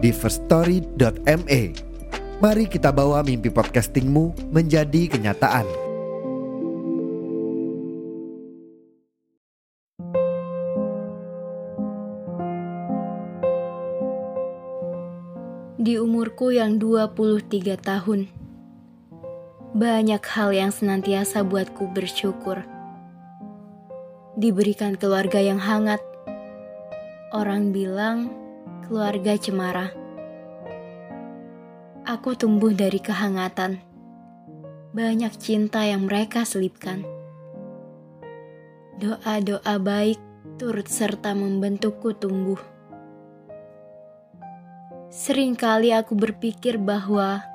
di firststory.me. Mari kita bawa mimpi podcastingmu menjadi kenyataan. Di umurku yang 23 tahun, banyak hal yang senantiasa buatku bersyukur. Diberikan keluarga yang hangat, orang bilang keluarga cemara. Aku tumbuh dari kehangatan, banyak cinta yang mereka selipkan. Doa-doa baik turut serta membentukku tumbuh. Seringkali aku berpikir bahwa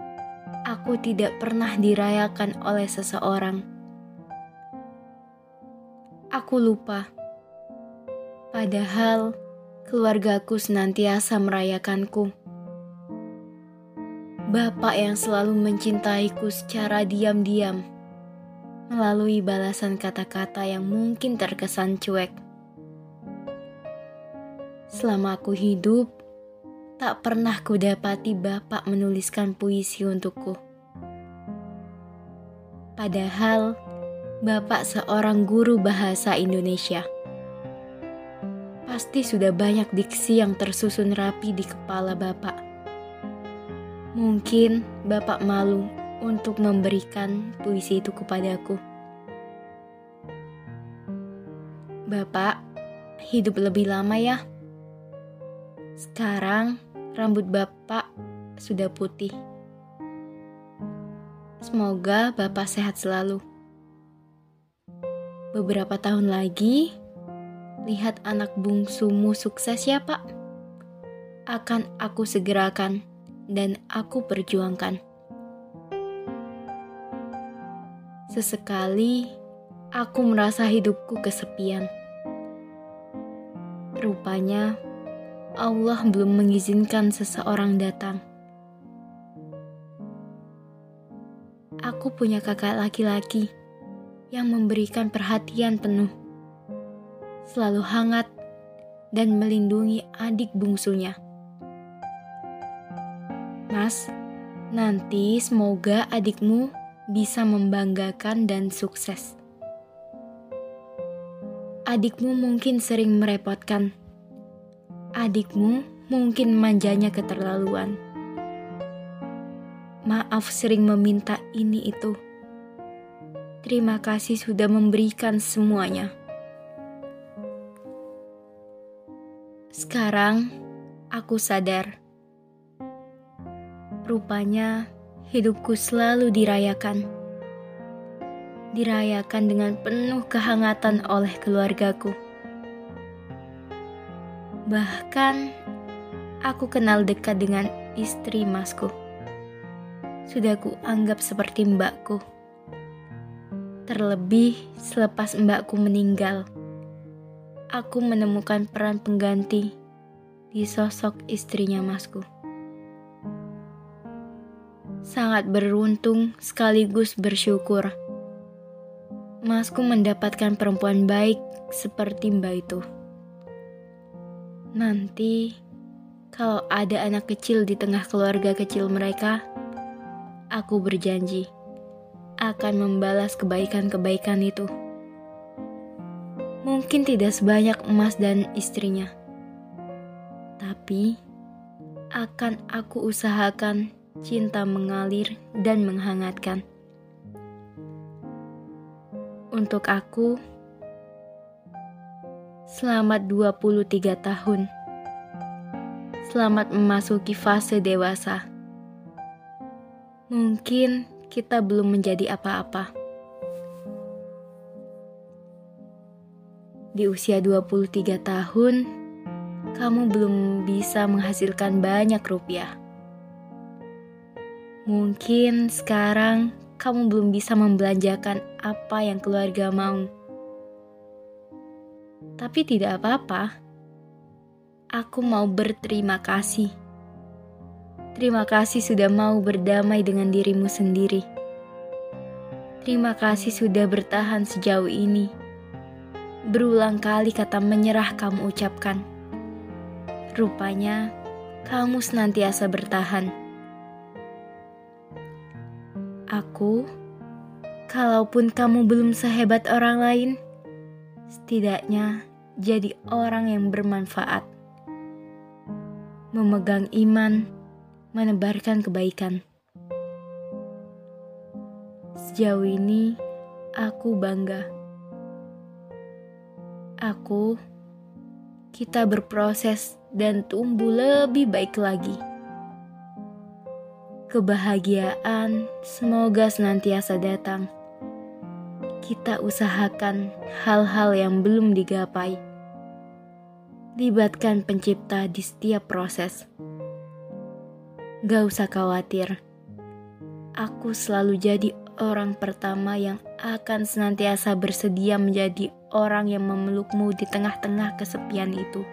aku tidak pernah dirayakan oleh seseorang. Aku lupa, padahal keluargaku senantiasa merayakanku. Bapak yang selalu mencintaiku secara diam-diam melalui balasan kata-kata yang mungkin terkesan cuek. Selama aku hidup, tak pernah kudapati Bapak menuliskan puisi untukku. Padahal Bapak seorang guru bahasa Indonesia. Pasti sudah banyak diksi yang tersusun rapi di kepala Bapak. Mungkin Bapak malu untuk memberikan puisi itu kepadaku. Bapak, hidup lebih lama ya. Sekarang rambut Bapak sudah putih. Semoga Bapak sehat selalu. Beberapa tahun lagi, lihat anak bungsumu sukses ya Pak. Akan aku segerakan dan aku perjuangkan. Sesekali, aku merasa hidupku kesepian. Rupanya, Allah belum mengizinkan seseorang datang. Aku punya kakak laki-laki yang memberikan perhatian penuh, selalu hangat, dan melindungi adik bungsunya. Mas, nanti semoga adikmu bisa membanggakan dan sukses. Adikmu mungkin sering merepotkan adikmu mungkin manjanya keterlaluan. Maaf sering meminta ini itu. Terima kasih sudah memberikan semuanya. Sekarang aku sadar. Rupanya hidupku selalu dirayakan. Dirayakan dengan penuh kehangatan oleh keluargaku. Bahkan, aku kenal dekat dengan istri masku. Sudah ku anggap seperti mbakku. Terlebih selepas mbakku meninggal, aku menemukan peran pengganti di sosok istrinya masku. Sangat beruntung sekaligus bersyukur. Masku mendapatkan perempuan baik seperti mbak itu. Nanti, kalau ada anak kecil di tengah keluarga kecil mereka, aku berjanji akan membalas kebaikan-kebaikan itu. Mungkin tidak sebanyak emas dan istrinya, tapi akan aku usahakan cinta mengalir dan menghangatkan. Untuk aku, Selamat 23 tahun. Selamat memasuki fase dewasa. Mungkin kita belum menjadi apa-apa. Di usia 23 tahun, kamu belum bisa menghasilkan banyak rupiah. Mungkin sekarang kamu belum bisa membelanjakan apa yang keluarga mau. Tapi tidak apa-apa. Aku mau berterima kasih. Terima kasih sudah mau berdamai dengan dirimu sendiri. Terima kasih sudah bertahan sejauh ini. Berulang kali kata menyerah kamu ucapkan. Rupanya kamu senantiasa bertahan. Aku, kalaupun kamu belum sehebat orang lain, setidaknya jadi orang yang bermanfaat, memegang iman, menebarkan kebaikan. Sejauh ini, aku bangga. Aku, kita berproses dan tumbuh lebih baik lagi kebahagiaan semoga senantiasa datang. Kita usahakan hal-hal yang belum digapai. Libatkan pencipta di setiap proses. Gak usah khawatir. Aku selalu jadi orang pertama yang akan senantiasa bersedia menjadi orang yang memelukmu di tengah-tengah kesepian itu.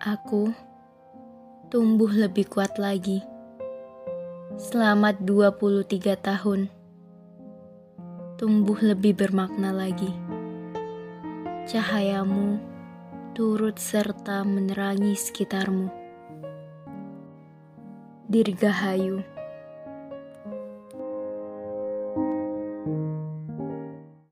Aku tumbuh lebih kuat lagi. Selamat 23 tahun. Tumbuh lebih bermakna lagi. Cahayamu turut serta menerangi sekitarmu. Dirgahayu.